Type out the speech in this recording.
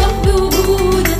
وحده وجوده